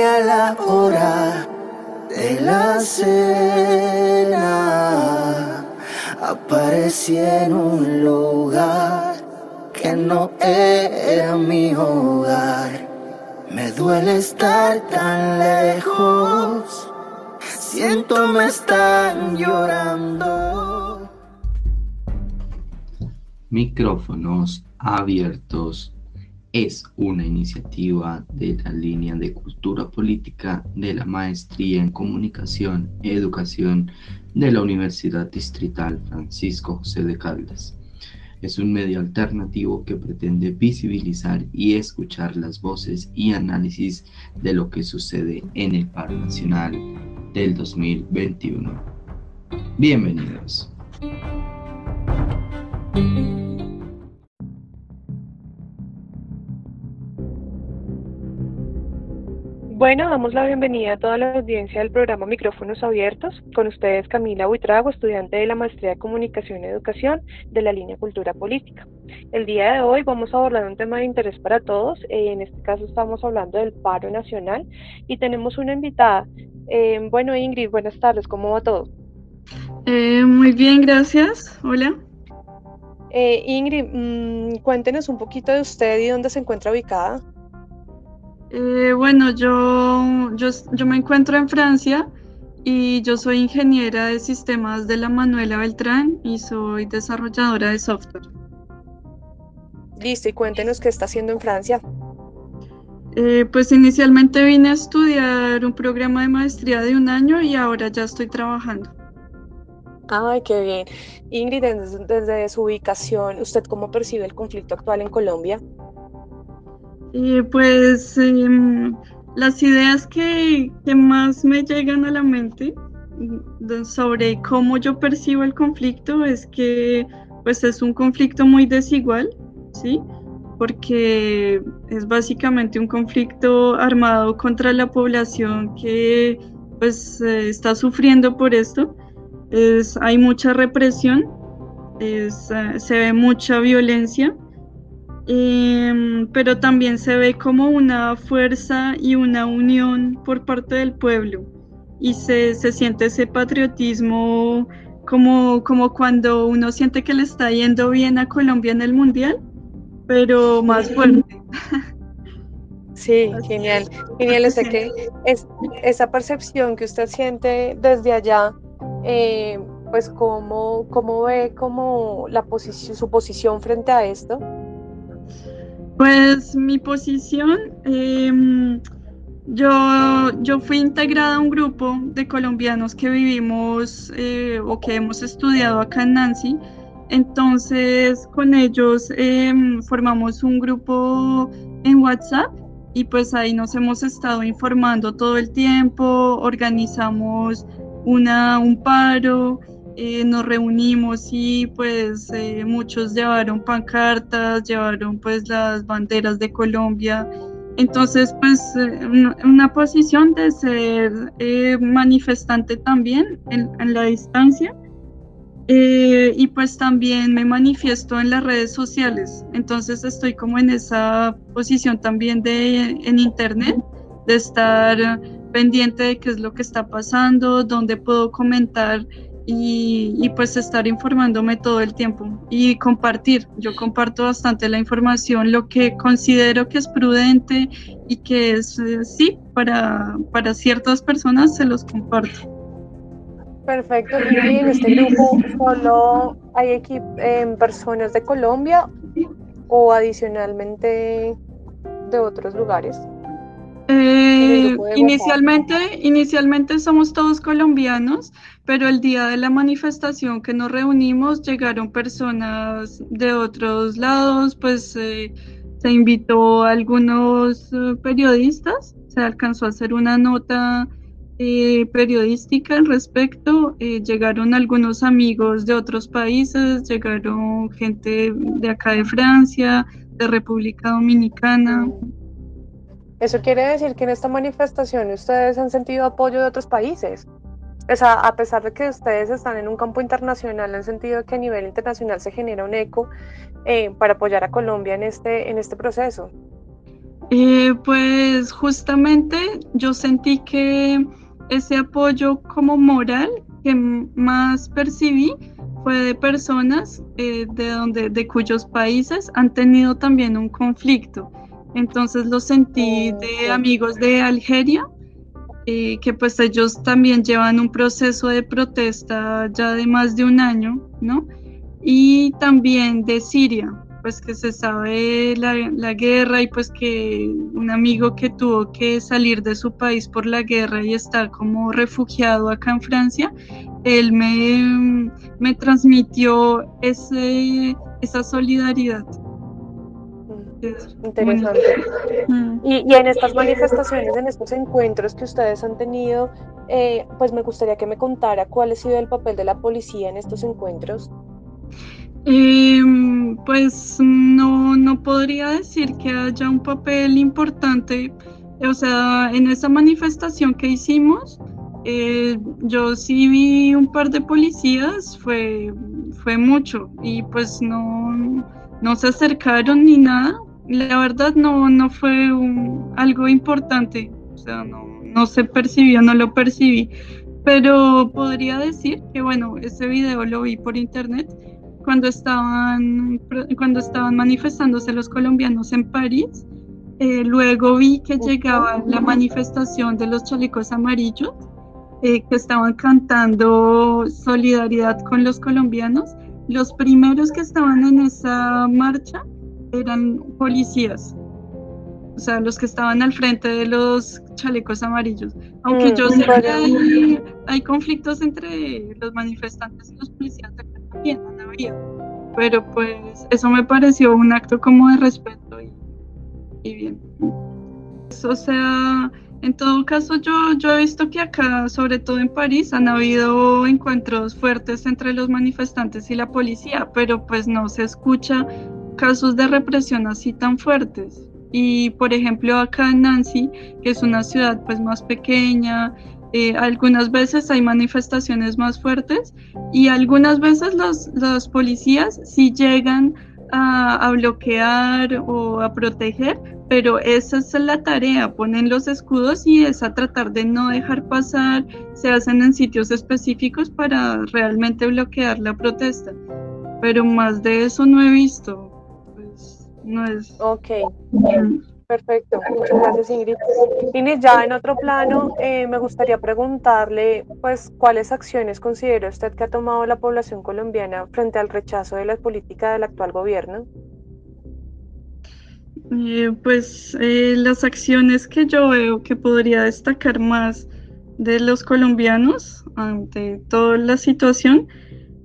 a la hora de la cena. Aparecí en un lugar que no era mi hogar. Me duele estar tan lejos. Siento me están llorando. Micrófonos abiertos es una iniciativa de la línea de cultura política de la Maestría en Comunicación y Educación de la Universidad Distrital Francisco José de Caldas. Es un medio alternativo que pretende visibilizar y escuchar las voces y análisis de lo que sucede en el paro nacional del 2021. Bienvenidos. Bueno, damos la bienvenida a toda la audiencia del programa Micrófonos Abiertos. Con ustedes Camila Buitrago, estudiante de la Maestría de Comunicación y Educación de la línea Cultura Política. El día de hoy vamos a abordar un tema de interés para todos. Eh, en este caso estamos hablando del paro nacional y tenemos una invitada. Eh, bueno, Ingrid, buenas tardes. ¿Cómo va todo? Eh, muy bien, gracias. Hola. Ingrid, mm, cuéntenos un poquito de usted y dónde se encuentra ubicada. Eh, bueno, yo, yo, me encuentro en Francia y yo soy ingeniera de sistemas de la Manuela Beltrán y soy desarrolladora de software. Listo, y cuéntenos qué está haciendo en Francia. Eh, pues inicialmente vine a estudiar un programa de maestría de un año y ahora ya estoy trabajando. Ay, qué bien. Ingrid, desde su ubicación, ¿usted cómo percibe el conflicto actual en Colombia? Pues em, las ideas que, más me llegan a la mente mm, sobre cómo yo percibo el conflicto es que pues es un conflicto muy desigual, ¿sí? Porque es básicamente un conflicto armado contra la población que pues eh, está sufriendo por esto. Es, hay mucha represión, eh, se ve mucha violencia Em, pero también se ve como una fuerza y una unión por parte del pueblo y se, se siente ese patriotismo como, como cuando uno siente que le está yendo bien a Colombia en el Mundial, pero más fuerte. Sí, genial, genial. O que es, esa percepción que usted siente desde allá, eh, pues cómo, cómo ve como la posición, su posición frente a esto. Pues mi posición, em, yo, yo fui integrada a un grupo de colombianos que vivimos eh, o que hemos estudiado acá en Nancy. Entonces con ellos em, formamos un grupo en WhatsApp y pues ahí nos hemos estado informando todo el tiempo, organizamos una, un paro eh, nos reunimos y pues eh, muchos llevaron pancartas, llevaron pues las banderas de Colombia. Entonces pues eh, una, posición de ser manifestante también en, en la distancia. y pues también me manifiesto en las redes sociales. Entonces estoy como en esa posición también de en internet, de estar pendiente de qué es lo que está pasando, dónde puedo comentar y, pues estar informándome todo el tiempo y compartir. Yo comparto bastante la información, lo que considero que es prudente y que es, eh, sí, para, para ciertas personas se los comparto. Perfecto. ¿Y en este grupo solo hay eh, personas de Colombia o adicionalmente de otros lugares? Eh, inicialmente, inicialmente somos todos colombianos, pero el día de la manifestación que nos reunimos llegaron personas de otros lados, pues eh, se invitó a algunos eh, periodistas, se alcanzó a hacer una nota periodística al respecto, llegaron algunos amigos de otros países, llegaron gente de acá de Francia, de República Dominicana. Eso quiere decir que en esta manifestación ustedes han sentido apoyo de otros países. O a pesar de que ustedes están en un campo internacional, han sentido que a nivel internacional se genera un eco eh, para apoyar a Colombia en este, en este proceso. Eh, pues justamente yo sentí que ese apoyo como moral que más percibí fue de personas eh, de, donde, de cuyos países han tenido también un conflicto. Entonces lo sentí de amigos de Algeria, eh, que pues ellos también llevan un proceso de protesta ya de más de un año, ¿no? Y también de Siria, pues que se sabe la, la, guerra y pues que un amigo que tuvo que salir de su país por la guerra y está como refugiado acá en Francia, él me, me transmitió ese, esa solidaridad. Interesante. Mm. Y, y, en estas manifestaciones, en estos encuentros que ustedes han tenido, eh, pues me gustaría que me contara cuál ha sido el papel de la policía en estos encuentros. Em, pues no, no podría decir que haya un papel importante. O sea, en esa manifestación que hicimos, eh, yo sí vi un par de policías, fue, fue mucho y pues no, no se acercaron ni nada. La verdad no, no fue algo importante, o sea, no, no se percibió, no lo percibí. Pero podría decir que bueno, ese video lo vi por internet cuando estaban, cuando estaban manifestándose los colombianos en París. Eh, luego vi que llegaba la manifestación de los chalecos amarillos, eh, que estaban cantando solidaridad con los colombianos. Los primeros que estaban en esa marcha eran policías, o sea, los que estaban al frente de los chalecos amarillos. Aunque mm, yo sé que hay, hay, conflictos entre los manifestantes y los policías también, pero pues eso me pareció un acto como de respeto y, bien. O sea, en todo caso yo, yo he visto que acá, sobre todo en París, han habido encuentros fuertes entre los manifestantes y la policía, pero pues no se escucha casos de represión así tan fuertes. Y por ejemplo acá en Nancy, que es una ciudad pues más pequeña, eh, algunas veces hay manifestaciones más fuertes y algunas veces los, los policías sí llegan a, a, bloquear o a proteger, pero esa es la tarea, ponen los escudos y es a tratar de no dejar pasar, se hacen en sitios específicos para realmente bloquear la protesta, pero más de eso no he visto, no es... Ok. Perfecto, muchas gracias Ingrid. Ingrid, ya en otro plano, eh, me gustaría preguntarle, pues, ¿cuáles acciones considera usted que ha tomado la población colombiana frente al rechazo de la política del actual gobierno? Eh, pues eh, las acciones que yo veo que podría destacar más de los colombianos ante toda la situación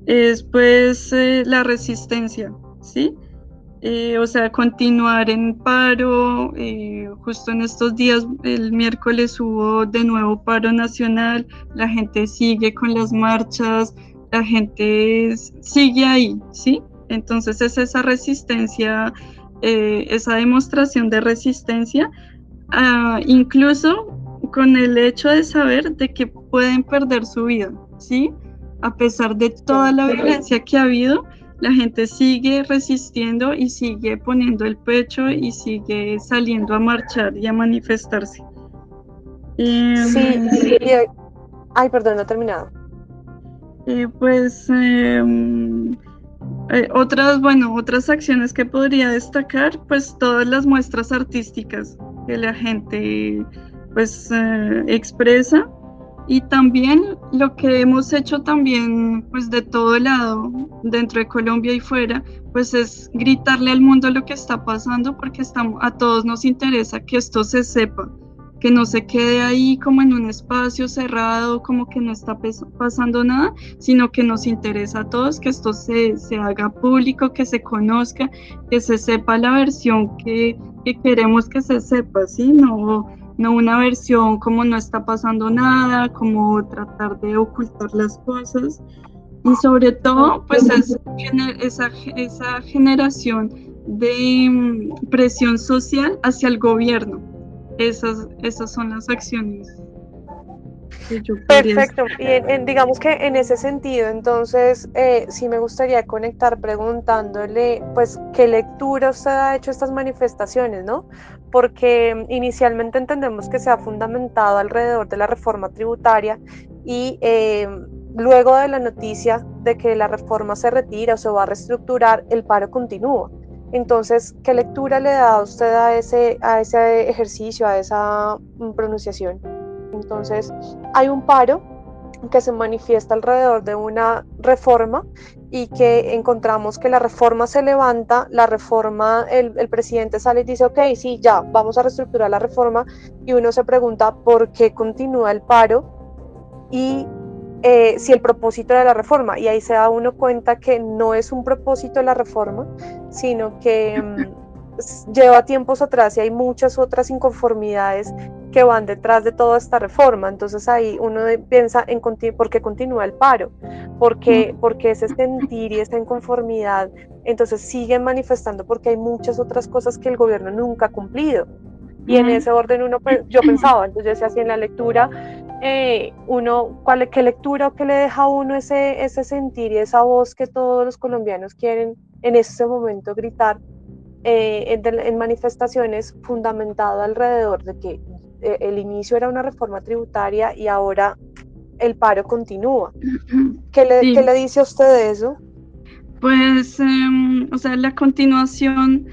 es pues la resistencia, ¿sí? Eh, o sea, continuar en paro. Eh, justo en estos días, el miércoles hubo de nuevo paro nacional, la gente sigue con las marchas, la gente sigue ahí, ¿sí? Entonces es esa resistencia, eh, esa demostración de resistencia, ah, incluso con el hecho de saber de que pueden perder su vida, ¿sí? A pesar de toda la violencia que ha habido, la gente sigue resistiendo y sigue poniendo el pecho y sigue saliendo a marchar y a manifestarse. Em, sí, sí. Ay, perdón, no he terminado. Eh, pues em, eh, otras, bueno, otras acciones que podría destacar, pues todas las muestras artísticas que la gente pues eh, expresa y también lo que hemos hecho también, pues de todo lado, dentro de Colombia y fuera, pues es gritarle al mundo lo que está pasando porque estamos, a todos nos interesa que esto se sepa, que no se quede ahí como en un espacio cerrado, como que no está pasando nada, sino que nos interesa a todos que esto se, se haga público, que se conozca, que se sepa la versión que, que queremos que se sepa, ¿sí? No no una versión como no está pasando nada, como tratar de ocultar las cosas y sobre todo pues es, esa, esa generación de mm, presión social hacia el gobierno. Esas, esas son las acciones. Perfecto. Y digamos que en ese sentido, entonces, eh, sí me gustaría conectar preguntándole, pues, qué lectura usted ha hecho estas manifestaciones, ¿no? Porque inicialmente entendemos que se ha fundamentado alrededor de la reforma tributaria y eh, luego de la noticia de que la reforma se retira o se va a reestructurar, el paro continúa. Entonces, ¿qué lectura le da usted a ese, a ese ejercicio, a esa mm, pronunciación? Entonces, hay un paro que se manifiesta alrededor de una reforma y que encontramos que la reforma se levanta, la reforma, el, el, presidente sale y dice, ok, sí, ya, vamos a reestructurar la reforma y uno se pregunta por qué continúa el paro y eh, si el propósito de la reforma. Y ahí se da uno cuenta que no es un propósito de la reforma, sino que mm, lleva tiempos atrás y hay muchas otras inconformidades que van detrás de toda esta reforma. Entonces ahí uno piensa en por qué continúa el paro, porque, porque ese sentir y esta inconformidad, entonces siguen manifestando porque hay muchas otras cosas que el gobierno nunca ha cumplido. Y en ese orden uno, yo pensaba, entonces así en la lectura, eh, uno, ¿cuál, ¿qué lectura o qué le deja a uno ese, ese sentir y esa voz que todos los colombianos quieren en ese momento gritar eh, en, manifestaciones fundamentado alrededor de que el inicio era una reforma tributaria y ahora el paro continúa? ¿Qué le, ¿qué le dice a usted de eso? Pues, em, o sea, la continuación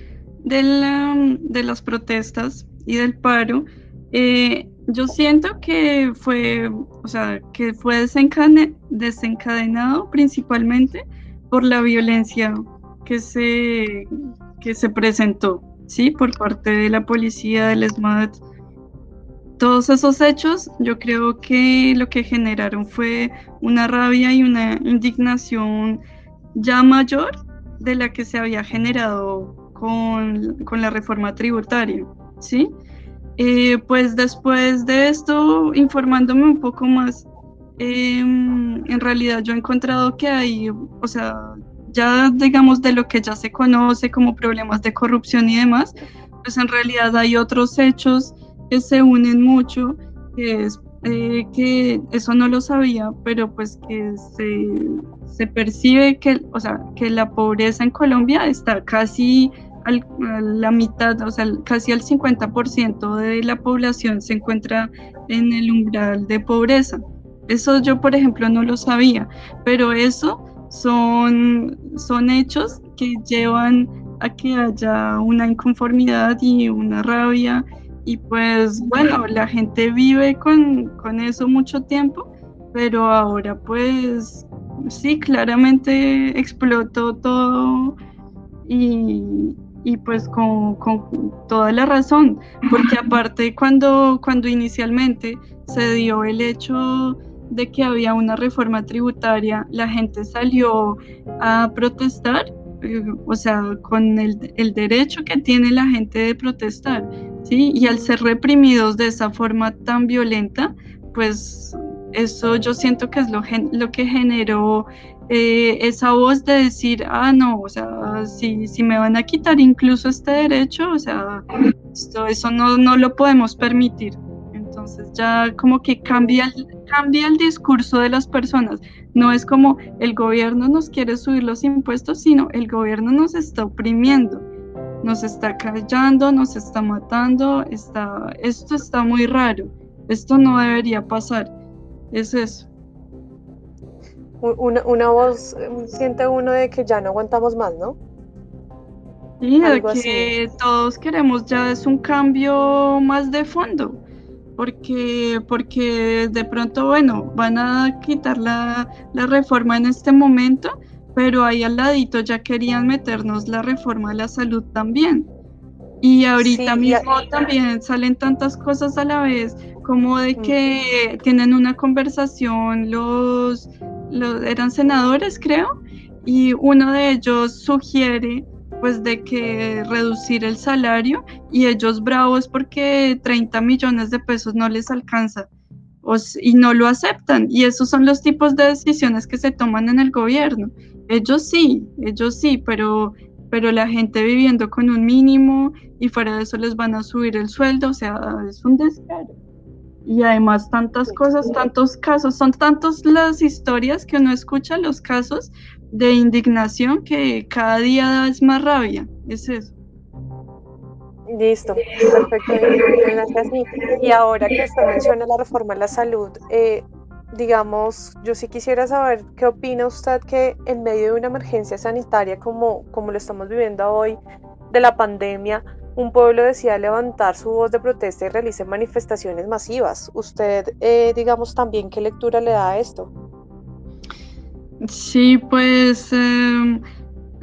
de, la, de las protestas y del paro, eh, yo siento que fue, o sea, que fue desencadenado principalmente por la violencia que se, que se presentó, ¿sí? Por parte de la policía, del SMAT. Todos esos hechos, yo creo que lo que generaron fue una rabia y una indignación ya mayor de la que se había generado con, con la reforma tributaria, ¿sí? Eh, pues después de esto, informándome un poco más, em, en realidad yo he encontrado que hay, o sea, ya digamos de lo que ya se conoce como problemas de corrupción y demás, pues en realidad hay otros hechos se unen mucho, que es eh, que eso no lo sabía, pero pues que se, se, percibe que, o sea, que la pobreza en Colombia está casi la mitad, o sea, casi el 50% de la población se encuentra en el umbral de pobreza. Eso yo, por ejemplo, no lo sabía, pero eso son, son hechos que llevan a que haya una inconformidad y una rabia y pues bueno, la gente vive con, con eso mucho tiempo, pero ahora pues sí, claramente explotó todo y, y pues con, toda la razón, porque aparte cuando, cuando inicialmente se dio el hecho de que había una reforma tributaria, la gente salió a protestar, eh, o sea, con el, el, derecho que tiene la gente de protestar, ¿sí? Y al ser reprimidos de esa forma tan violenta, pues eso yo siento que es lo, lo que generó eh, esa voz de decir, ah, no, o sea, si, si me van a quitar incluso este derecho, o sea, esto, eso no, no lo podemos permitir. Entonces ya como que cambia, cambia el discurso de las personas. No es como el gobierno nos quiere subir los impuestos, sino el gobierno nos está oprimiendo, nos está callando, nos está matando, está, esto está muy raro, esto no debería pasar. Es eso una, voz, eh, siente uno de que ya no aguantamos más, ¿no? Sí, de que todos queremos ya es un cambio más de fondo, porque, porque de pronto, bueno, van a quitar la, reforma en este momento, pero ahí al ladito ya querían meternos la reforma de la salud también. Y ahorita mismo también salen tantas cosas a la vez, como de que tienen una conversación los, eran senadores, creo, y uno de ellos sugiere pues de que reducir el salario y ellos bravos porque 30 millones de pesos no les alcanza y no lo aceptan. Y esos son los tipos de decisiones que se toman en el gobierno. Ellos sí, ellos sí, pero, pero la gente viviendo con un mínimo y fuera de eso les van a subir el sueldo, o sea, es un descaro y además tantas cosas, tantos casos, son tantas las historias que uno escucha, los casos de indignación que cada día es más rabia, es eso. Listo, perfecto. Y ahora que usted menciona la reforma a la salud, eh, digamos, yo sí quisiera saber qué opina usted que en medio de una emergencia sanitaria como, como lo estamos viviendo hoy, de la pandemia, un pueblo decida levantar su voz de protesta y realice manifestaciones masivas. ¿Usted, eh, digamos, también qué lectura le da a esto? Sí, pues em,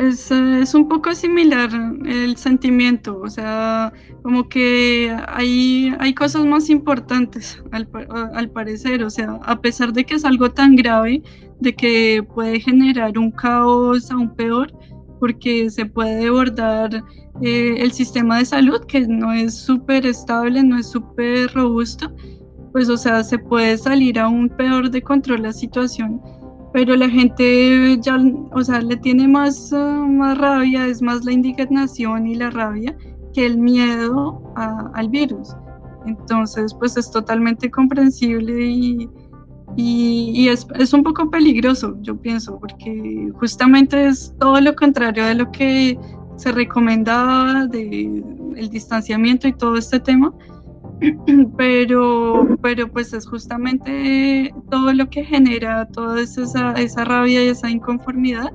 es, es, un poco similar el sentimiento, o sea, como que hay, hay cosas más importantes al, parecer, o sea, a pesar de que es algo tan grave, de que puede generar un caos aún peor, porque se puede abordar eh, el sistema de salud, que no es súper estable, no es súper robusto, pues o sea, se puede salir aún peor de control la situación pero la gente ya, o sea, le tiene más, uh, más rabia, es más la indignación y la rabia que el miedo al virus. Entonces, pues es totalmente comprensible y, y, es, es, un poco peligroso, yo pienso, porque justamente es todo lo contrario de lo que se recomendaba de el distanciamiento y todo este tema, pero, pero pues es justamente todo lo que genera toda esa, esa rabia y esa inconformidad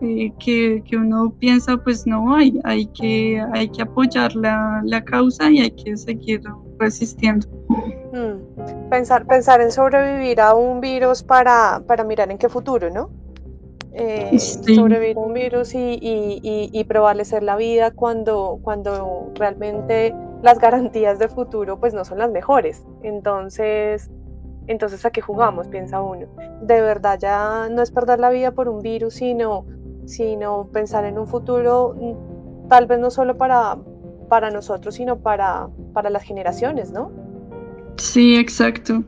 eh, que, que, uno piensa pues no, hay, hay, que, hay que apoyar la, la causa y hay que seguir resistiendo. Mm. Pensar, pensar en sobrevivir a un virus para, para mirar en qué futuro, ¿no? Eh, sobrevivir a un virus y, y, y, y prevalecer la vida cuando, cuando realmente las garantías de futuro pues no son las mejores. Entonces, entonces ¿a qué jugamos? Piensa uno. De verdad ya no es perder la vida por un virus, sino, sino pensar en un futuro mm, tal vez no solo para, para nosotros, sino para, para las generaciones, ¿no? Sí, exacto.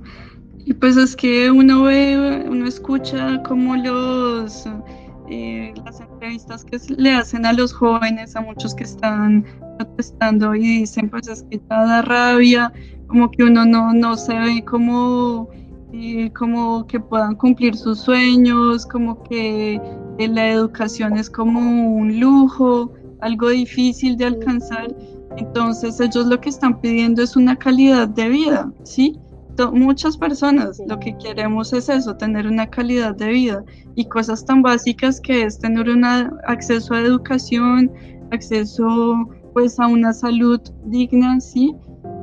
Y pues es que uno ve, uno escucha como los eh, las entrevistas que le hacen a los jóvenes, a muchos que están protestando y dicen pues es que ya da rabia, como que uno no, no se ve como, eh, como que puedan cumplir sus sueños, como que eh, la educación es como un lujo, algo difícil de alcanzar. Entonces ellos lo que están pidiendo es una calidad de vida, ¿sí? Muchas personas lo que queremos es eso, tener una calidad de vida y cosas tan básicas que es tener un acceso a educación, acceso pues a una salud digna, ¿sí?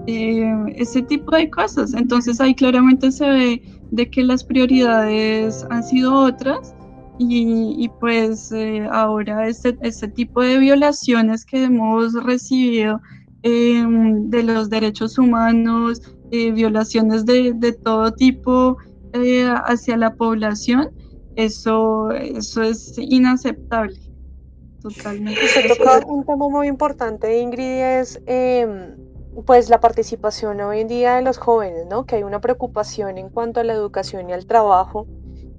Eh, ese tipo de cosas. Entonces ahí claramente se ve de que las prioridades han sido otras y, pues eh, ahora este, este tipo de violaciones que hemos recibido eh, de los derechos humanos, eh, violaciones de, de, todo tipo eh, hacia la población, eso, eso es inaceptable. Totalmente. Se toca un tema muy importante, Ingrid, es em, pues la participación hoy en día de los jóvenes, ¿no? Que hay una preocupación en cuanto a la educación y al trabajo.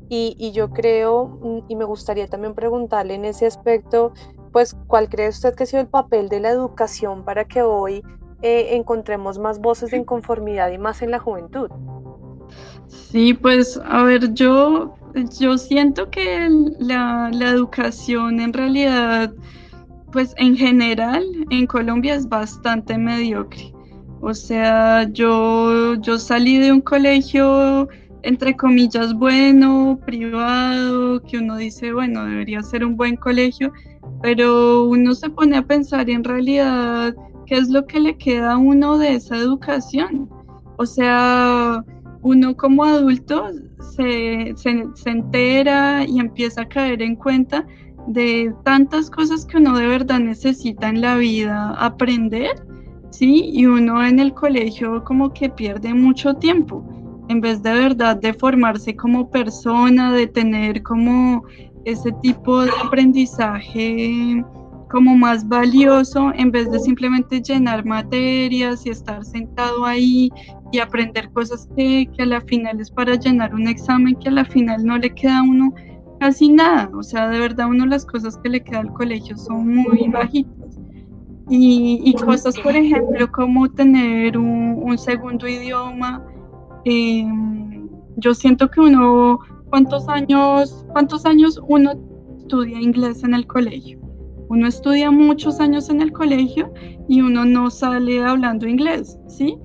Y, y yo creo, mm, y me gustaría también preguntarle en ese aspecto, pues, ¿cuál cree usted que ha sido el papel de la educación para que hoy eh, encontremos más voces de inconformidad y más en la juventud. Sí, pues a ver, yo, yo siento que la, la educación en realidad, pues en general en Colombia es bastante mediocre. O sea, yo, yo salí de un colegio entre comillas bueno, privado, que uno dice, bueno, debería ser un buen colegio, pero uno se pone a pensar y en realidad ¿qué es lo que le queda a uno de esa educación? O sea, uno como adulto se, entera y empieza a caer en cuenta de tantas cosas que uno de verdad necesita en la vida aprender, ¿sí? Y uno en el colegio como que pierde mucho tiempo, en vez de verdad de formarse como persona, de tener como ese tipo de aprendizaje como más valioso en vez de simplemente llenar materias y estar sentado ahí y aprender cosas que, que a la final es para llenar un examen que a la final no le queda a uno casi nada. O sea, de verdad uno las cosas que le queda al colegio son muy bajitas. Y, y cosas, por ejemplo, como tener un, un segundo idioma. Em, yo siento que uno, ¿cuántos años, ¿cuántos años uno estudia inglés en el colegio? Uno estudia muchos años en el colegio y uno no sale hablando inglés, ¿sí?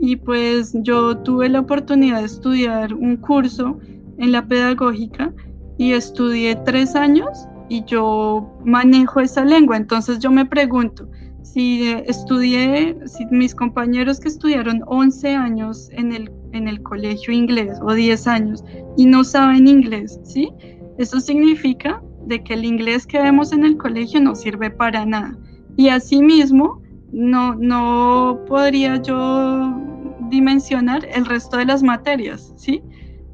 Y pues yo tuve la oportunidad de estudiar un curso en la pedagógica y estudié tres años y yo manejo esa lengua. Entonces yo me pregunto, si estudié, si mis compañeros que estudiaron 11 años en el, en el colegio inglés o 10 años y no saben inglés, ¿sí? Eso significa de que el inglés que vemos en el colegio no sirve para nada. Y asimismo, no, no podría yo dimensionar el resto de las materias, ¿sí?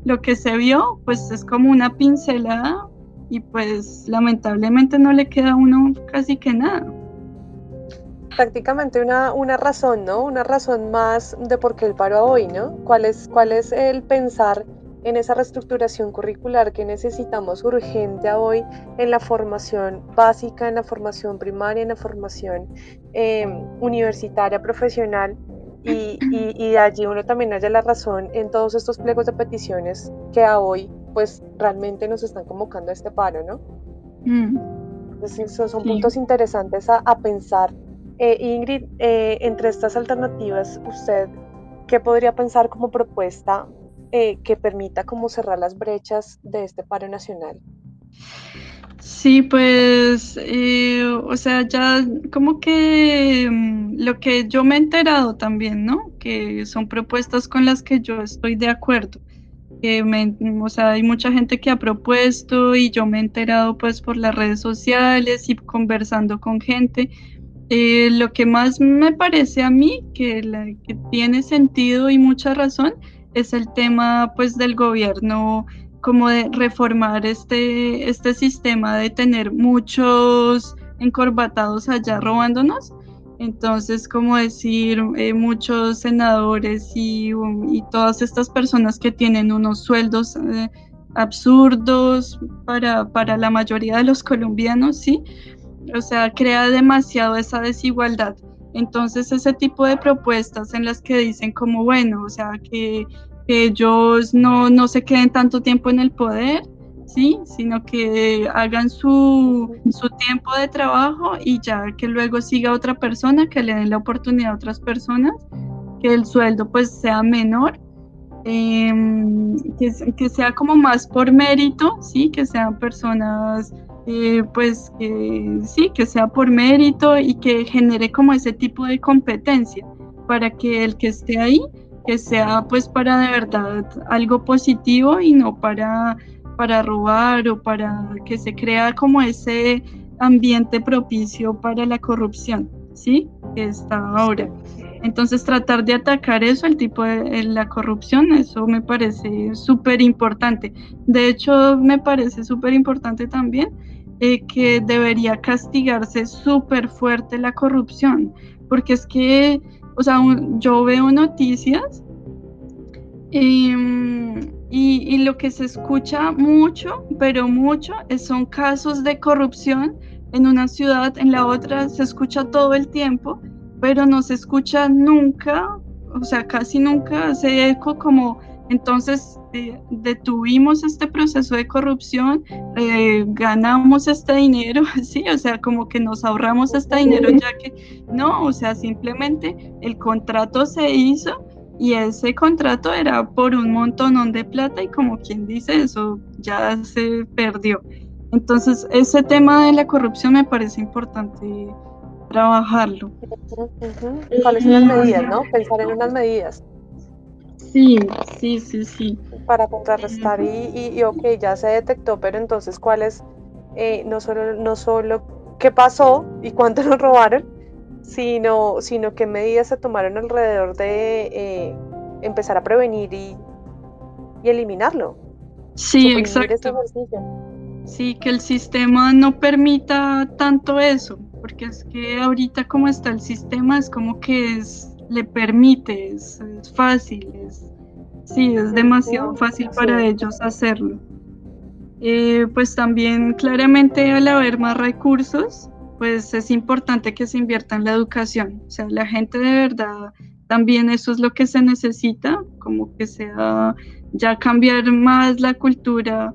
Lo que se vio, pues es como una pincelada y pues lamentablemente no le queda a uno casi que nada. Prácticamente una, una razón, ¿no? Una razón más de por qué el paro hoy, ¿no? ¿Cuál es, cuál es el pensar en esa reestructuración curricular que necesitamos urgente hoy en la formación básica, en la formación primaria, en la formación em, universitaria, profesional, y, y, de allí uno también haya la razón en todos estos pliegos de peticiones que a hoy pues realmente nos están convocando a este paro, ¿no? Mm. Entonces, son, puntos interesantes a, a pensar. Eh, Ingrid, eh, entre estas alternativas, ¿usted qué podría pensar como propuesta eh, que permita como cerrar las brechas de este paro nacional? Sí, pues, eh, o sea, ya como que mm, lo que yo me he enterado también, ¿no? Que son propuestas con las que yo estoy de acuerdo. Que o sea, hay mucha gente que ha propuesto y yo me he enterado pues por las redes sociales y conversando con gente. Eh, lo que más me parece a mí que, que tiene sentido y mucha razón es el tema pues del gobierno como de reformar este, este sistema de tener muchos encorbatados allá robándonos. Entonces, como decir, eh, muchos senadores y, y, todas estas personas que tienen unos sueldos eh, absurdos para, para la mayoría de los colombianos, ¿sí? O sea, crea demasiado esa desigualdad. Entonces, ese tipo de propuestas en las que dicen como, bueno, o sea, que, ellos no, no, se queden tanto tiempo en el poder, ¿sí? Sino que hagan su, su, tiempo de trabajo y ya que luego siga otra persona, que le den la oportunidad a otras personas, que el sueldo pues sea menor. Em, que, que, sea como más por mérito, sí, que sean personas eh, pues que sí, que sea por mérito y que genere como ese tipo de competencia para que el que esté ahí, que sea pues para de verdad algo positivo y no para, para robar o para que se crea como ese ambiente propicio para la corrupción, ¿sí? Que está ahora. Entonces tratar de atacar eso, el tipo de la corrupción, eso me parece súper importante. De hecho, me parece súper importante también eh, que debería castigarse súper fuerte la corrupción, porque es que, o sea, yo veo noticias em, y, y, lo que se escucha mucho, pero mucho, son casos de corrupción en una ciudad, en la otra se escucha todo el tiempo, pero no se escucha nunca, o sea, casi nunca se eco como entonces eh, detuvimos este proceso de corrupción, eh, ganamos este dinero, sí, o sea, como que nos ahorramos este dinero ya que no, o sea, simplemente el contrato se hizo y ese contrato era por un montón de plata y como quien dice eso ya se perdió. Entonces ese tema de la corrupción me parece importante trabajarlo. ¿Cuáles son las medidas, no? Pensar en unas medidas. Sí, sí, sí, sí. Para contrarrestar y, y, ok, ya se detectó, pero entonces, ¿cuál es, eh, no, solo, no solo qué pasó y cuánto nos robaron, sino, sino qué medidas se tomaron alrededor de eh, empezar a prevenir y, y eliminarlo? Sí, exacto. Sí, que el sistema no permita tanto eso, porque es que ahorita como está el sistema es como que es le permite, es, fácil, es, sí, es demasiado fácil para ellos hacerlo. Eh, pues también claramente al haber más recursos, pues es importante que se invierta en la educación. O sea, la gente de verdad, también eso es lo que se necesita, como que sea ya cambiar más la cultura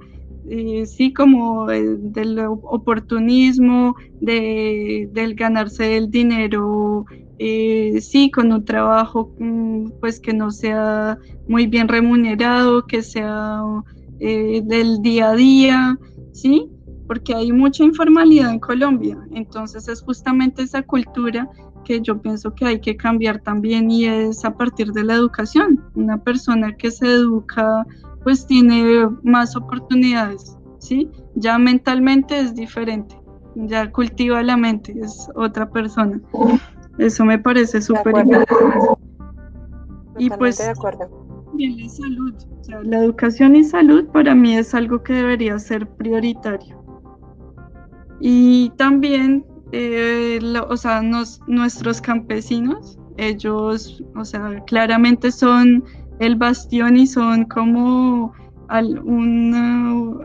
eh, sí, como del oportunismo, de, del ganarse el dinero, eh, sí, con un trabajo mm, pues que no sea muy bien remunerado, que sea eh, del día a día, sí, porque hay mucha informalidad en Colombia, entonces es justamente esa cultura que yo pienso que hay que cambiar también y es a partir de la educación. Una persona que se educa pues tiene más oportunidades, ¿sí? Ya mentalmente es diferente, ya cultiva la mente, es otra persona. Eso me parece súper importante. Y pues de acuerdo. Bien, la salud, o sea, la educación y salud para mí es algo que debería ser prioritario. Y también, eh, o sea, nuestros campesinos, ellos, o sea, claramente son el bastión y son como un,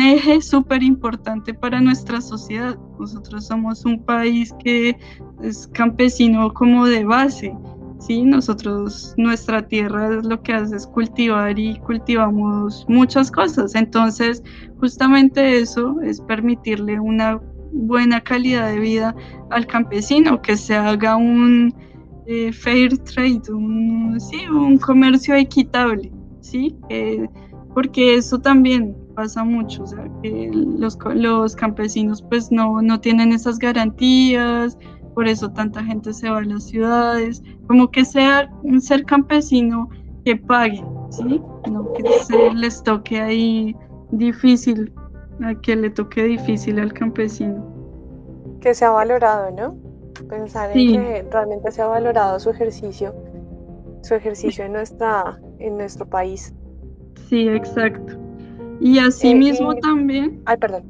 eje súper importante para nuestra sociedad. Nosotros somos un país que es campesino como de base. Sí, nosotros, nuestra tierra es lo que hace es cultivar y cultivamos muchas cosas. Entonces, justamente eso es permitirle una buena calidad de vida al campesino, que se haga un, eh, fair trade, un, sí, un comercio equitable, ¿sí? porque eso también pasa mucho, o sea, que los, los campesinos pues no, no tienen esas garantías, por eso tanta gente se va a las ciudades, como que sea un ser campesino que pague, ¿sí? No que se les toque ahí difícil, que le toque difícil al campesino. Que sea valorado, ¿no? Pensar en que realmente se ha valorado su ejercicio, su ejercicio en, nuestra, en nuestro país. Sí, exacto. Y así eh, mismo también. Ay, perdón.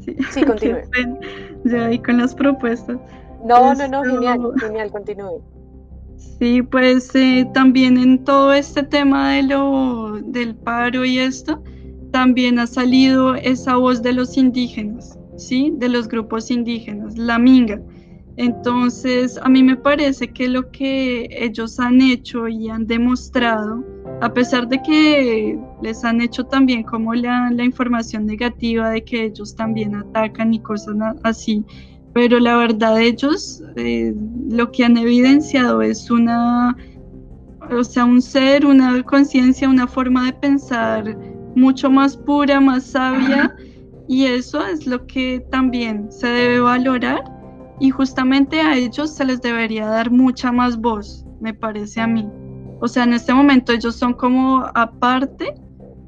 Sí, sí continúe. ya ahí con las propuestas. No, no, no, genial, genial, continúe. Sí, pues eh, también en todo este tema de lo, del paro y esto, también ha salido esa voz de los indígenas, ¿sí? De los grupos indígenas, la minga. Entonces, a mí me parece que lo que ellos han hecho y han demostrado, a pesar de que les han hecho también como la, información negativa de que ellos también atacan y cosas así, pero la verdad ellos eh, lo que han evidenciado es una, o sea, un ser, una conciencia, una forma de pensar mucho más pura, más sabia, y eso es lo que también se debe valorar y justamente a ellos se les debería dar mucha más voz, me parece a mí. O sea, en este momento ellos son como aparte,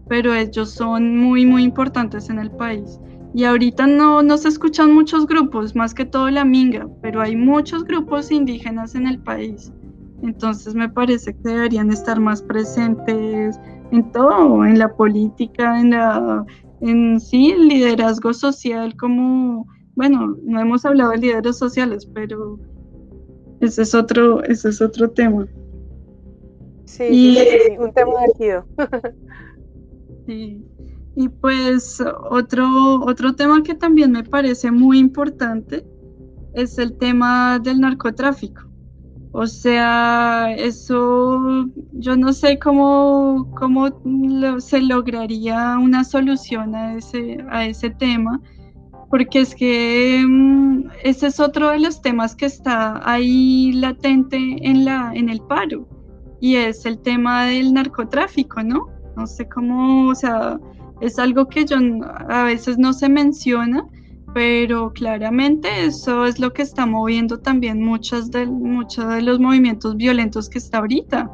pero ellos son muy, muy importantes en el país. Y ahorita no, no se escuchan muchos grupos, más que todo la Minga, pero hay muchos grupos indígenas en el país. Entonces me parece que deberían estar más presentes en todo, en la política, en la, en sí, el liderazgo social como bueno, no hemos hablado de líderes sociales, pero ese es otro, ese es otro tema. Sí, un tema elegido. sí. Y pues otro, otro tema que también me parece muy importante es el tema del narcotráfico. O sea, eso yo no sé cómo, cómo se lograría una solución a ese, a ese tema, porque es que mm, ese es otro de los temas que está ahí latente en, la, en el paro, y es el tema del narcotráfico, ¿no? No sé cómo, o sea, es algo que yo a veces no se menciona, pero claramente eso es lo que está moviendo también muchos de, muchos de los movimientos violentos que está ahorita.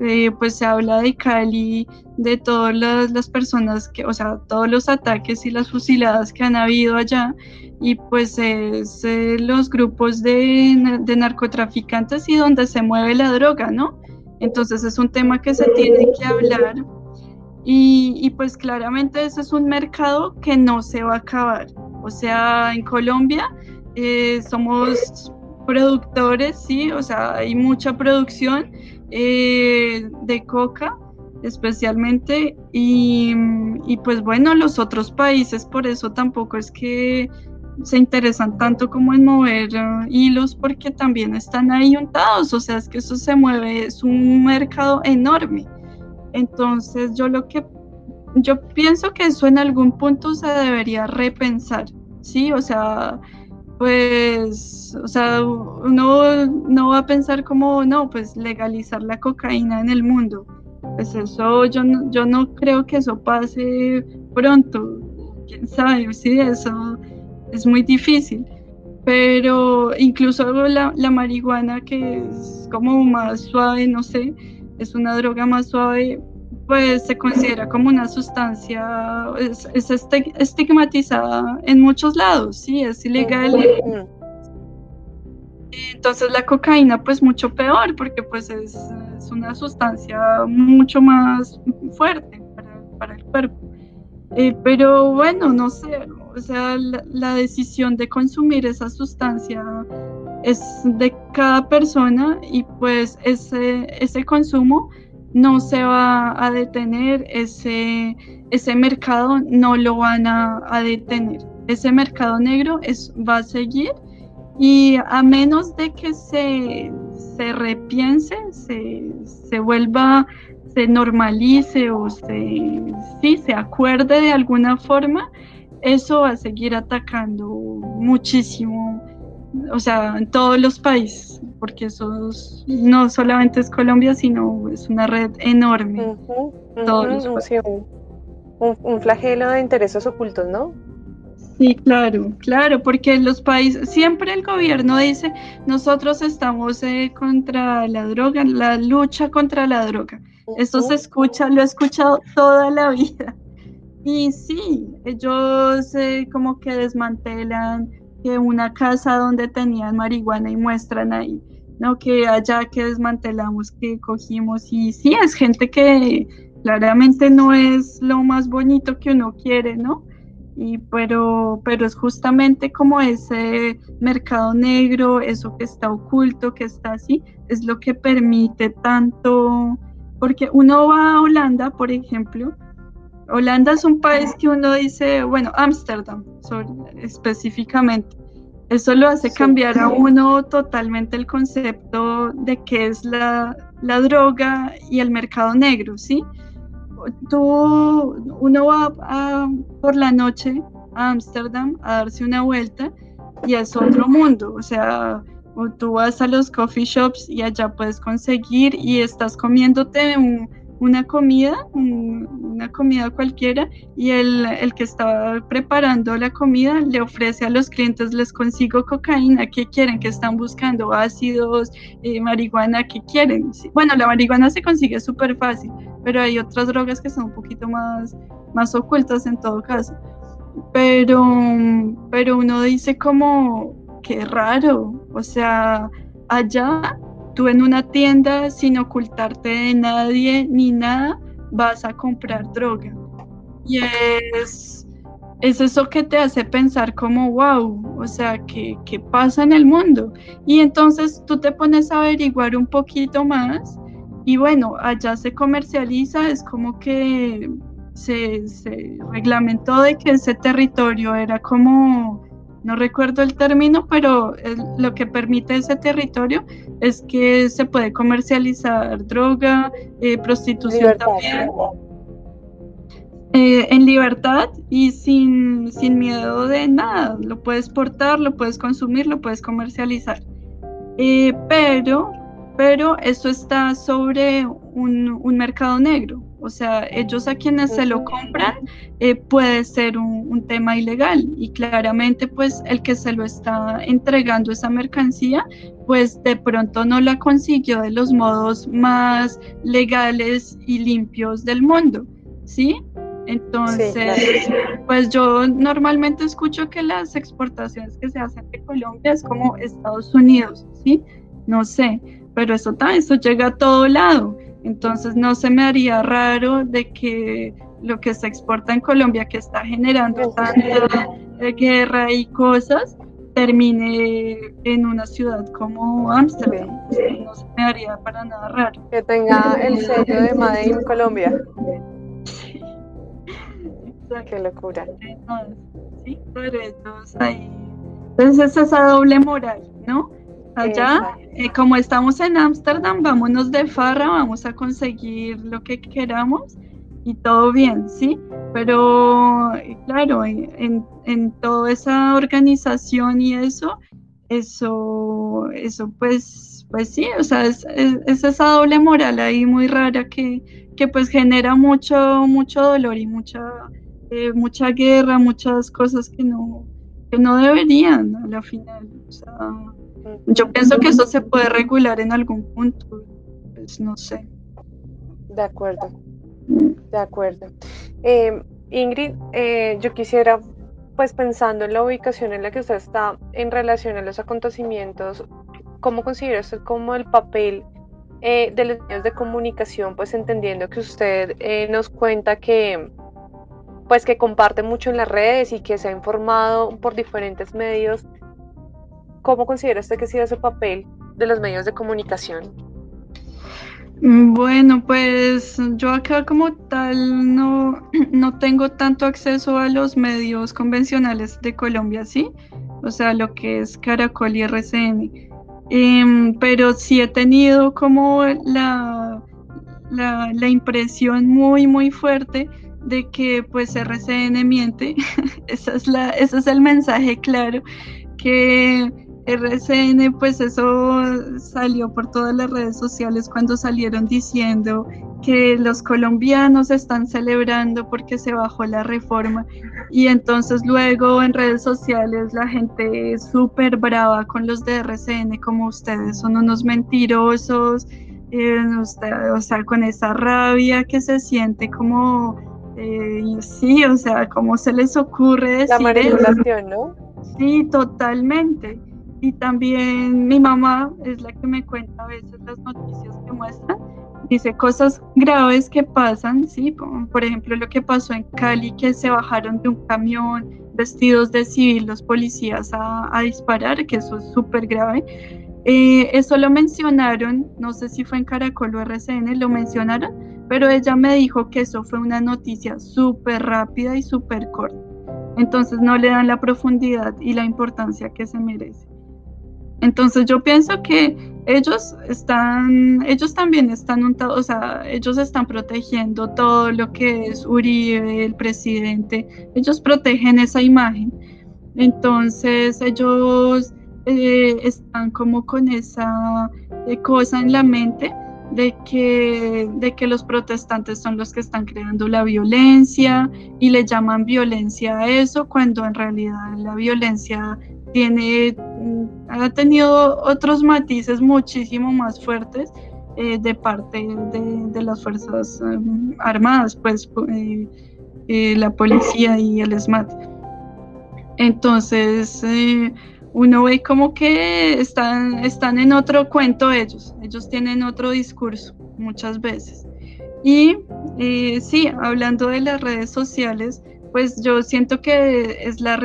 Eh, pues se habla de Cali, de todas las, personas que, o sea, todos los ataques y las fusiladas que han habido allá, y pues es eh, los grupos de, de, narcotraficantes y donde se mueve la droga, ¿no? Entonces es un tema que se tiene que hablar. Y, y pues claramente ese es un mercado que no se va a acabar. O sea, en Colombia eh, somos productores, sí, o sea, hay mucha producción eh, de coca especialmente y, pues bueno, los otros países por eso tampoco es que se interesan tanto como en mover uh, hilos porque también están ahí untados, o sea, es que eso se mueve, es un mercado enorme. Entonces yo lo que yo pienso que eso en algún punto se debería repensar, ¿sí? O sea, pues, o sea, uno no va a pensar como, no, pues legalizar la cocaína en el mundo. Pues eso, yo no, yo no creo que eso pase pronto. Quién sabe, sí, eso es muy difícil. Pero incluso la, la marihuana, que es como más suave, no sé, es una droga más suave, pues se considera como una sustancia, es, estigmatizada en muchos lados, sí, es ilegal. Entonces la cocaína pues mucho peor porque pues es, una sustancia mucho más fuerte para, el cuerpo. Eh, pero bueno, no sé, o sea, la, la, decisión de consumir esa sustancia es de cada persona y pues ese, ese consumo no se va a detener, ese, ese mercado no lo van a, detener. Ese mercado negro es, va a seguir y a menos de que se, se repiense, se, se, vuelva, se normalice o se, sí, se acuerde de alguna forma, eso va a seguir atacando muchísimo o sea, en todos los países, porque eso no solamente es Colombia, sino es una red enorme. todos un, flagelo de intereses ocultos, ¿no? Sí, claro, claro, porque los países, siempre el gobierno dice, nosotros estamos eh, contra la droga, la lucha contra la droga. Eso se escucha, lo he escuchado toda la vida. Y sí, ellos eh, como que desmantelan una casa donde tenían marihuana y muestran ahí, ¿no? Que allá que desmantelamos, que cogimos y sí, es gente que claramente no es lo más bonito que uno quiere, ¿no? Y pero, pero es justamente como ese mercado negro, eso que está oculto, que está así, es lo que permite tanto, porque uno va a Holanda, por ejemplo, Holanda es un país que uno dice, bueno, Ámsterdam específicamente. Eso lo hace cambiar a uno totalmente el concepto de qué es la, droga y el mercado negro, ¿sí? Tú, uno va por la noche a Ámsterdam a darse una vuelta y es otro mundo, o sea, tú vas a los coffee shops y allá puedes conseguir y estás comiéndote un una comida, una comida cualquiera, y el, el, que estaba preparando la comida le ofrece a los clientes, les consigo cocaína, ¿qué quieren? ¿Qué están buscando? Ácidos, eh, marihuana, ¿qué quieren? Bueno, la marihuana se consigue súper fácil, pero hay otras drogas que son un poquito más, más ocultas en todo caso. Pero, pero uno dice como, qué raro, o sea, allá Tú en una tienda sin ocultarte de nadie ni nada vas a comprar droga. Y es, es eso que te hace pensar como, wow, o sea, ¿qué, ¿qué pasa en el mundo? Y entonces tú te pones a averiguar un poquito más y bueno, allá se comercializa, es como que se, se reglamentó de que ese territorio era como no recuerdo el término, pero lo que permite ese territorio es que se puede comercializar droga, eh, prostitución también. Eh, en libertad y sin, sin, miedo de nada. Lo puedes portar, lo puedes consumir, lo puedes comercializar. Eh, pero, pero eso está sobre un, un mercado negro. O sea, ellos a quienes se lo compran eh, puede ser un, tema ilegal y claramente pues el que se lo está entregando esa mercancía pues de pronto no la consiguió de los modos más legales y limpios del mundo, ¿sí? Entonces, pues yo normalmente escucho que las exportaciones que se hacen de Colombia es como Estados Unidos, ¿sí? No sé, pero eso, eso llega a todo lado. Entonces no se me haría raro de que lo que se exporta en Colombia, que está generando tanta guerra y cosas, termine en una ciudad como Ámsterdam. No se me haría para nada raro. Que tenga el sello de Made in Colombia. Sí. Qué locura. Sí, por eso ahí. Entonces esa doble moral, ¿no? Allá, eh, como estamos en Ámsterdam, vámonos de farra, vamos a conseguir lo que queramos y todo bien, ¿sí? Pero claro, en, en toda esa organización y eso, eso, eso pues, pues sí, o sea, es, esa doble moral ahí muy rara que, que pues genera mucho, mucho dolor y mucha, eh, mucha guerra, muchas cosas que no, que no deberían a la final. O sea, yo pienso que eso se puede regular en algún punto, pues no sé. De acuerdo, de acuerdo. Eh, Ingrid, eh, yo quisiera pues pensando en la ubicación en la que usted está en relación a los acontecimientos, ¿cómo considera usted como el papel eh, de los medios de comunicación, pues entendiendo que usted eh, nos cuenta que pues que comparte mucho en las redes y que se ha informado por diferentes medios, ¿cómo considera usted que ha sido ese papel de los medios de comunicación? Bueno, pues yo acá como tal no, no tengo tanto acceso a los medios convencionales de Colombia, ¿sí? O sea, lo que es Caracol y RCN. Em, pero sí he tenido como la, la, la, impresión muy, muy fuerte de que pues RCN miente. Esa es la, ese es el mensaje claro, que RCN, pues eso salió por todas las redes sociales cuando salieron diciendo que los colombianos están celebrando porque se bajó la reforma y entonces luego en redes sociales la gente es súper brava con los de RCN como ustedes son unos mentirosos, eh, o sea, con esa rabia que se siente como, eh, sí, o sea, cómo se les ocurre decir La manipulación, ¿no? Sí, totalmente. Y también mi mamá es la que me cuenta a veces las noticias que muestran. Dice cosas graves que pasan, ¿sí? Por ejemplo, lo que pasó en Cali, que se bajaron de un camión vestidos de civil los policías a, disparar, que eso es súper grave. Eh, eso lo mencionaron, no sé si fue en Caracol o RCN, lo mencionaron, pero ella me dijo que eso fue una noticia súper rápida y súper corta. Entonces no le dan la profundidad y la importancia que se merece. Entonces yo pienso que ellos están, ellos también están, o sea, ellos están protegiendo todo lo que es Uribe, el presidente, ellos protegen esa imagen. Entonces ellos eh, están como con esa eh, cosa en la mente de que, de que los protestantes son los que están creando la violencia y le llaman violencia a eso cuando en realidad la violencia tiene, ha tenido otros matices muchísimo más fuertes eh, de parte de, las Fuerzas em, Armadas, pues eh, eh, la policía y el SMAT. Entonces, uno ve como que están, están en otro cuento ellos, ellos tienen otro discurso muchas veces. Y sí, hablando de las redes sociales, pues yo siento que es la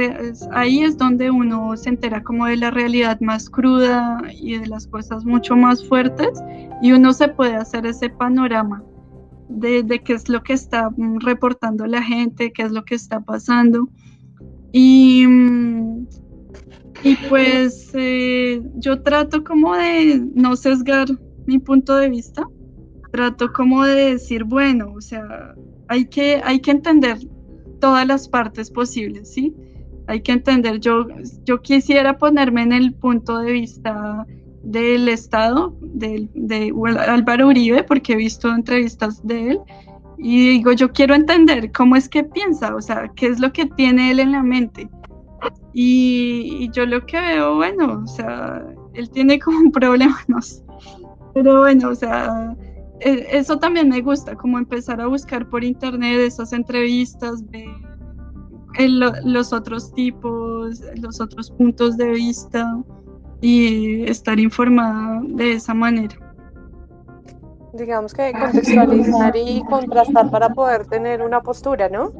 ahí es donde uno se entera como de la realidad más cruda y de las cosas mucho más fuertes y uno se puede hacer ese panorama de, qué es lo que está mm, reportando la gente, qué es lo que está pasando. Y, mm, y pues eh, yo trato como de no sesgar mi punto de vista, trato como de decir, bueno, o sea, hay que, hay que entender todas las partes posibles, ¿sí? Hay que entender, yo, yo quisiera ponerme en el punto de vista del Estado, de, de Álvaro Uribe, porque he visto entrevistas de él, y digo, yo quiero entender cómo es que piensa, o sea, qué es lo que tiene él en la mente. Y, yo lo que veo, bueno, o sea, él tiene como un problema, no sé, pero bueno, o sea, eso también me gusta, como empezar a buscar por internet esas entrevistas, ver los otros tipos, los otros puntos de vista y estar informada de esa manera. Digamos que contextualizar y contrastar para poder tener una postura, ¿no?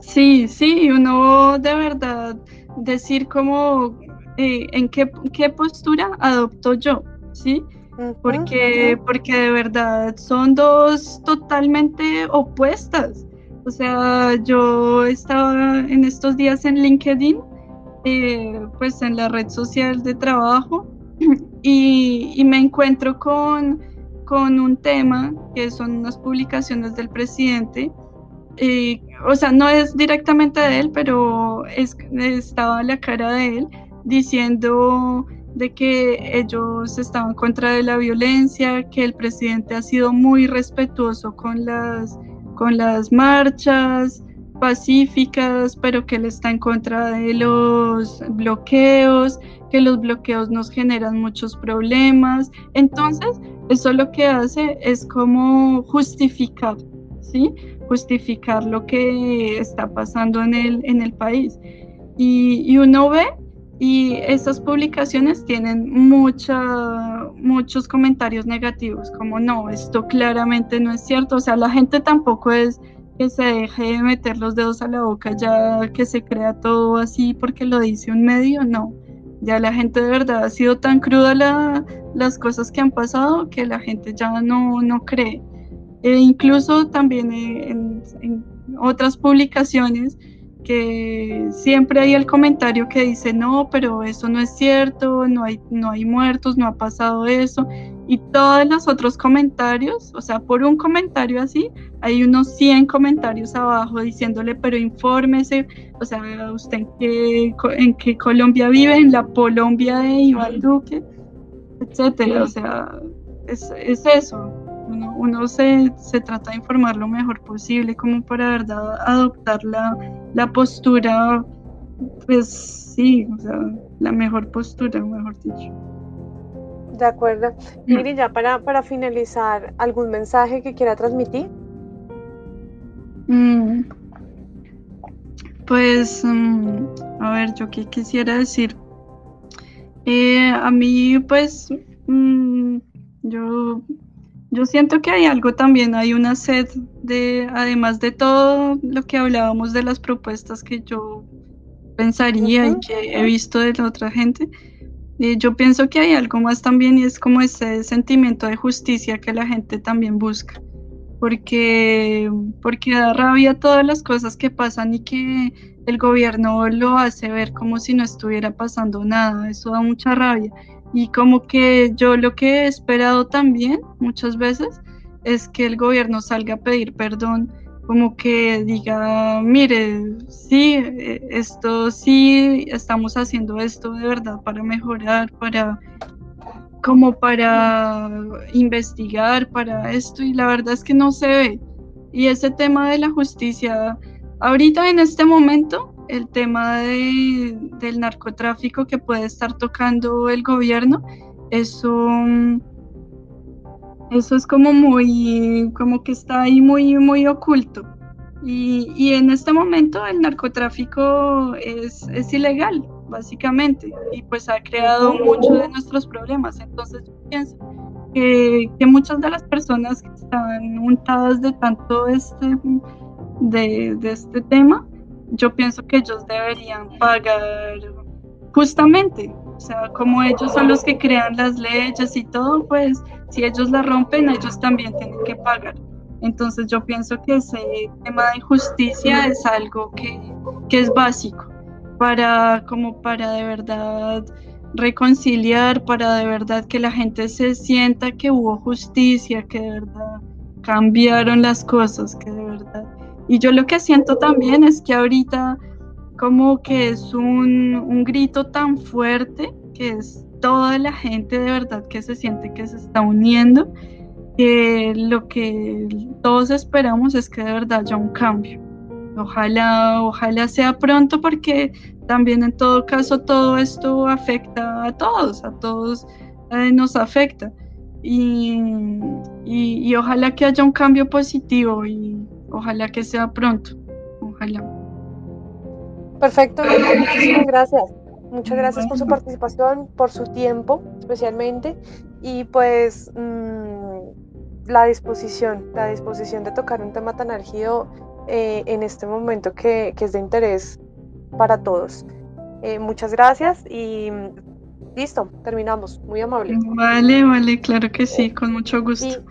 Sí, sí, uno de verdad decir como eh, en qué, qué postura adopto yo, ¿sí? Porque, porque de verdad son dos totalmente opuestas. O sea, yo estaba en estos días en LinkedIn, eh, pues en la red social de trabajo, y, me encuentro con, con un tema que son unas publicaciones del presidente. Eh, o sea, no es directamente de él, pero es, estaba la cara de él diciendo de que ellos estaban contra de la violencia, que el presidente ha sido muy respetuoso con las, con las marchas pacíficas, pero que él está en contra de los bloqueos, que los bloqueos nos generan muchos problemas. Entonces, eso lo que hace es como justificar, ¿sí? Justificar lo que está pasando en el, en el país. Y, y uno ve y esas publicaciones tienen mucha, muchos comentarios negativos, como no, esto claramente no es cierto. O sea, la gente tampoco es que se deje de meter los dedos a la boca ya que se crea todo así porque lo dice un medio, no. Ya la gente de verdad ha sido tan cruda la, las cosas que han pasado que la gente ya no, no cree. E incluso también en, en otras publicaciones que siempre hay el comentario que dice, no, pero eso no es cierto, no hay, no hay muertos, no ha pasado eso. Y todos los otros comentarios, o sea, por un comentario así, hay unos 100 comentarios abajo diciéndole, pero infórmese, o sea, usted en qué, en qué Colombia vive, en la Colombia de Iván Duque, etcétera. O sea, es, es eso uno, se, trata de informar lo mejor posible como para verdad adoptar la, la postura, pues sí, o sea, la mejor postura, mejor dicho. De acuerdo. Miri, ya para, para finalizar, ¿algún mensaje que quiera transmitir? Mm. Pues, mm, a ver, yo qué quisiera decir. Eh, a mí, pues, mm, yo yo siento que hay algo también, hay una sed de, además de todo lo que hablábamos de las propuestas que yo pensaría y que he visto de la otra gente, eh, yo pienso que hay algo más también y es como ese sentimiento de justicia que la gente también busca, porque, porque da rabia todas las cosas que pasan y que el gobierno lo hace ver como si no estuviera pasando nada, eso da mucha rabia. Y como que yo lo que he esperado también muchas veces es que el gobierno salga a pedir perdón, como que diga, mire, sí, eh, esto sí, estamos haciendo esto de verdad para mejorar, para como para investigar, para esto, y la verdad es que no se ve. Y ese tema de la justicia, ahorita en este momento, el tema del narcotráfico que puede estar tocando el gobierno, eso, eso es como muy, como que está ahí muy, muy oculto. Y, en este momento el narcotráfico es, es, ilegal, básicamente, y pues ha creado muchos de nuestros problemas. Entonces yo pienso que, que muchas de las personas que están untadas de tanto este, de, de este tema, yo pienso que ellos deberían pagar justamente, o sea, como ellos son los que crean las leyes y todo, pues si ellos la rompen, ellos también tienen que pagar. Entonces yo pienso que ese tema de justicia es algo que, que es básico para como para de verdad reconciliar, para de verdad que la gente se sienta que hubo justicia, que de verdad cambiaron las cosas, que de verdad y yo lo que siento también es que ahorita como que es un, un grito tan fuerte que es toda la gente de verdad que se siente que se está uniendo, que lo que todos esperamos es que de verdad haya un cambio. Ojalá, ojalá sea pronto porque también en todo caso todo esto afecta a todos, a todos eh, nos afecta. Y, y, y, ojalá que haya un cambio positivo y, Ojalá que sea pronto. Ojalá. Perfecto, muchísimas gracias. Muchas gracias por su participación, por su tiempo especialmente y pues mm, la disposición, la disposición de tocar un tema tan álgido eh, en este momento que, es de interés para todos. Eh, muchas gracias y mm, listo, terminamos. Muy amable. Vale, vale, claro que sí, con mucho gusto.